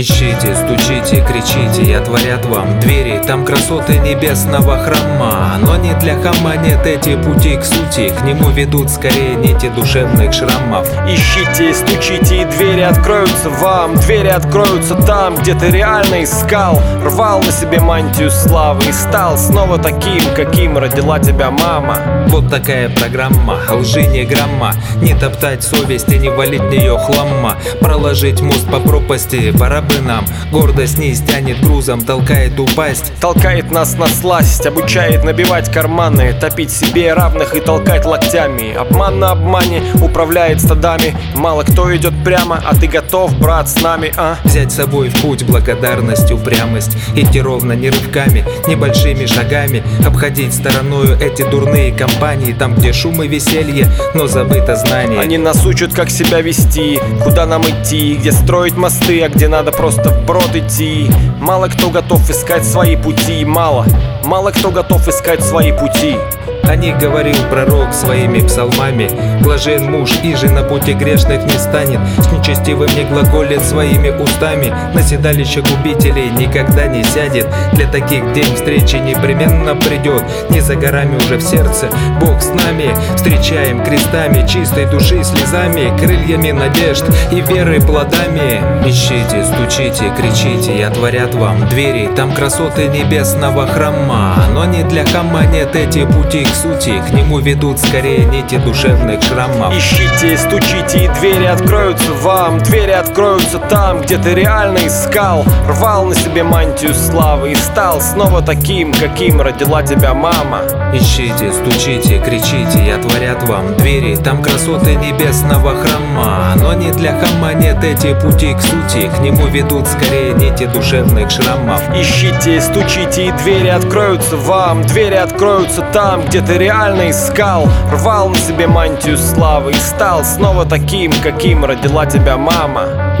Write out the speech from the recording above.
Ищите, стучите, кричите, и отворят вам двери. Там красоты небесного храма Но не для хама нет эти пути к сути. К нему ведут скорее нити душевных шрамов. Ищите, стучите, и двери откроются вам. Двери откроются там, где ты реально искал. Рвал на себе мантию славы И стал снова таким, каким родила тебя мама. Вот такая программа, лжи не грамма. Не топтать совесть и не валить в нее хлама. Проложить мост по пропасти, пора бы нам. Гордость не стянет грузом, толкает упасть. Толкает нас на сласть, обучает набивать карманы Топить себе равных и толкать локтями. Обман на обмане управляет стадами. Мало кто идет прямо, а ты готов, брат, с нами, а? Взять с собой в путь благодарность, упрямость Идти ровно не рывками, небольшими шагами. Обходить стороною эти дурные компании Там, где шум и веселье, но забыто знание. Они нас учат, как себя вести, куда нам идти Где строить мосты, а где надо надо просто вброд идти. Мало кто готов искать свои пути Мало, мало кто готов искать свои пути о них говорил пророк своими псалмами. Блажен муж, и же на пути грешных не станет. С нечестивым не глаголит своими устами. На седалище губителей никогда не сядет. Для таких день встречи непременно придет. Не за горами уже в сердце, Бог с нами. Встречаем крестами чистой души слезами Крыльями надежд и веры плодами. Ищите, стучите, кричите и отворят вам двери. Там красоты небесного храма. Но не для хама нет эти пути к сути К нему ведут скорее нити душевных шрамов. Ищите, стучите, и двери откроются вам Двери откроются там, где ты реально искал. Рвал на себе мантию славы и стал снова таким, каким родила тебя мама. Ищите, стучите, кричите, и отворят вам двери. Там красоты небесного храма Но не для хама нет эти пути к сути. К нему ведут скорее нити душевных шрамов. Ищите, стучите, и двери откроются вам Двери откроются там, где ты реально искал Рвал на себе мантию славы и стал снова таким, каким родила тебя мама